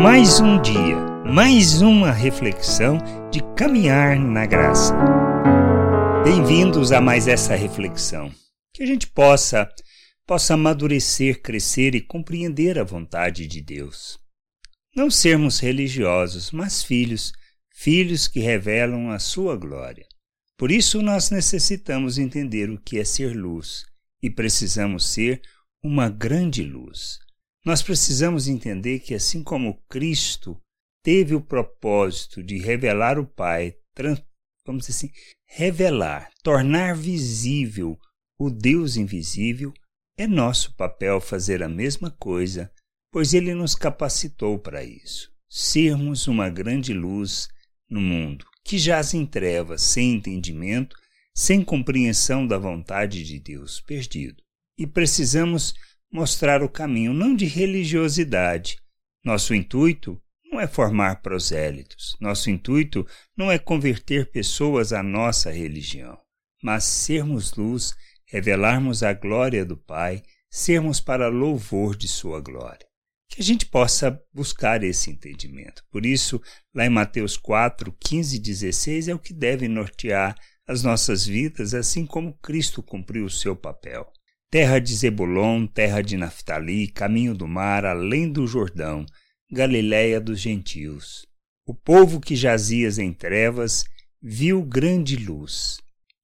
Mais um dia, mais uma reflexão de caminhar na graça. Bem-vindos a mais essa reflexão. Que a gente possa possa amadurecer, crescer e compreender a vontade de Deus. Não sermos religiosos, mas filhos, filhos que revelam a sua glória. Por isso nós necessitamos entender o que é ser luz e precisamos ser uma grande luz. Nós precisamos entender que, assim como Cristo teve o propósito de revelar o Pai, vamos dizer assim, revelar, tornar visível o Deus invisível, é nosso papel fazer a mesma coisa, pois Ele nos capacitou para isso. Sermos uma grande luz no mundo, que jaz em trevas, sem entendimento, sem compreensão da vontade de Deus, perdido. E precisamos mostrar o caminho, não de religiosidade. Nosso intuito não é formar prosélitos. Nosso intuito não é converter pessoas à nossa religião, mas sermos luz, revelarmos a glória do Pai, sermos para louvor de Sua glória. Que a gente possa buscar esse entendimento. Por isso, lá em Mateus 4, 15 e 16 é o que deve nortear as nossas vidas, assim como Cristo cumpriu o seu papel terra de Zebulon, terra de Naftali, caminho do mar, além do Jordão, Galiléia dos gentios. O povo que jazias em trevas viu grande luz,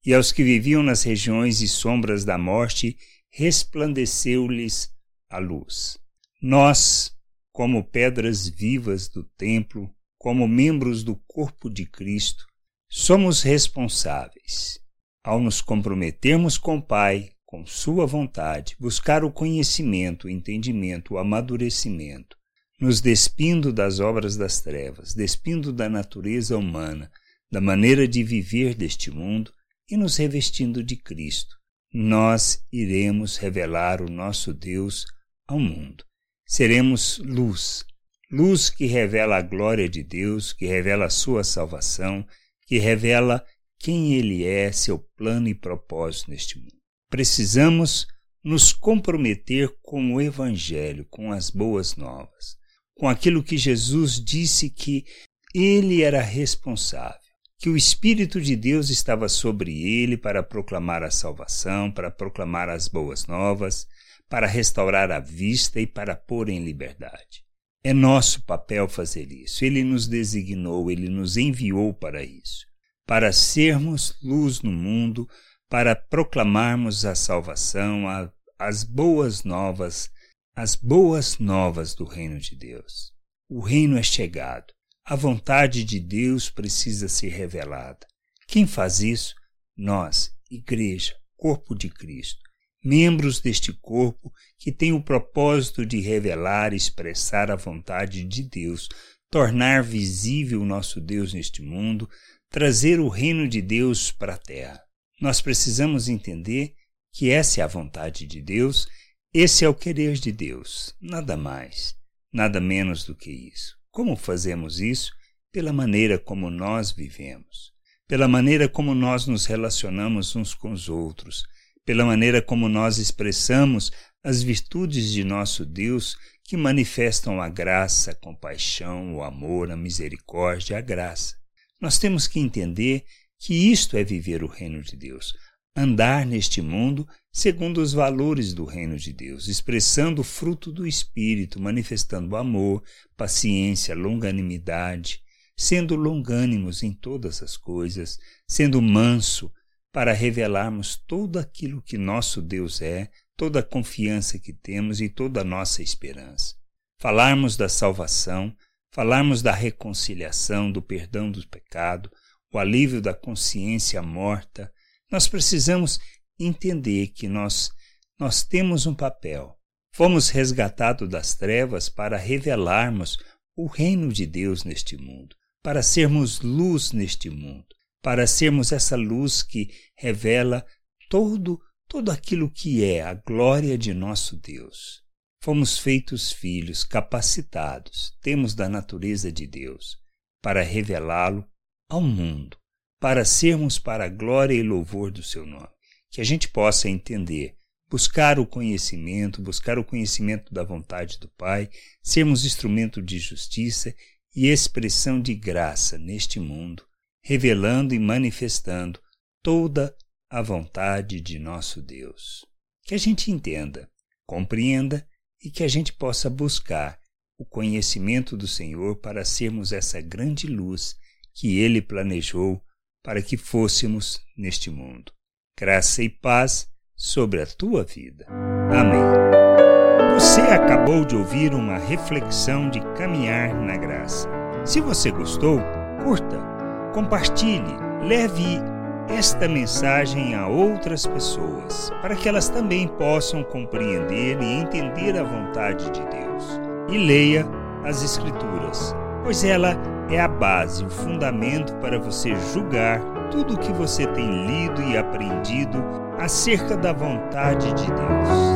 e aos que viviam nas regiões e sombras da morte resplandeceu-lhes a luz. Nós, como pedras vivas do templo, como membros do corpo de Cristo, somos responsáveis, ao nos comprometermos com o Pai, com sua vontade, buscar o conhecimento, o entendimento, o amadurecimento, nos despindo das obras das trevas, despindo da natureza humana, da maneira de viver deste mundo e nos revestindo de Cristo, nós iremos revelar o nosso Deus ao mundo. Seremos luz, luz que revela a glória de Deus, que revela a sua salvação, que revela quem Ele é, seu plano e propósito neste mundo. Precisamos nos comprometer com o Evangelho, com as boas novas, com aquilo que Jesus disse que ele era responsável, que o Espírito de Deus estava sobre ele para proclamar a salvação, para proclamar as boas novas, para restaurar a vista e para pôr em liberdade. É nosso papel fazer isso. Ele nos designou, ele nos enviou para isso, para sermos luz no mundo, para proclamarmos a salvação, a, as boas novas, as boas novas do reino de Deus. O reino é chegado. A vontade de Deus precisa ser revelada. Quem faz isso? Nós, Igreja, Corpo de Cristo, membros deste corpo que tem o propósito de revelar e expressar a vontade de Deus, tornar visível o nosso Deus neste mundo, trazer o reino de Deus para a terra. Nós precisamos entender que essa é a vontade de Deus, esse é o querer de Deus, nada mais, nada menos do que isso. Como fazemos isso? Pela maneira como nós vivemos, pela maneira como nós nos relacionamos uns com os outros, pela maneira como nós expressamos as virtudes de nosso Deus que manifestam a graça, a compaixão, o amor, a misericórdia, a graça. Nós temos que entender que isto é viver o reino de Deus, andar neste mundo segundo os valores do reino de Deus, expressando o fruto do Espírito, manifestando amor, paciência, longanimidade, sendo longânimos em todas as coisas, sendo manso, para revelarmos todo aquilo que nosso Deus é, toda a confiança que temos e toda a nossa esperança. Falarmos da salvação, falarmos da reconciliação, do perdão do pecado, o alívio da consciência morta, nós precisamos entender que nós, nós temos um papel. Fomos resgatados das trevas para revelarmos o reino de Deus neste mundo, para sermos luz neste mundo, para sermos essa luz que revela todo todo aquilo que é a glória de nosso Deus. Fomos feitos filhos capacitados, temos da natureza de Deus, para revelá-lo ao mundo, para sermos para a glória e louvor do seu nome. Que a gente possa entender buscar o conhecimento, buscar o conhecimento da vontade do Pai, sermos instrumento de justiça e expressão de graça neste mundo, revelando e manifestando toda a vontade de nosso Deus. Que a gente entenda, compreenda e que a gente possa buscar o conhecimento do Senhor para sermos essa grande luz que Ele planejou para que fôssemos neste mundo. Graça e paz sobre a tua vida. Amém. Você acabou de ouvir uma reflexão de caminhar na graça. Se você gostou, curta, compartilhe, leve esta mensagem a outras pessoas, para que elas também possam compreender e entender a vontade de Deus. E leia as Escrituras, pois ela é a base, o fundamento para você julgar tudo o que você tem lido e aprendido acerca da vontade de Deus.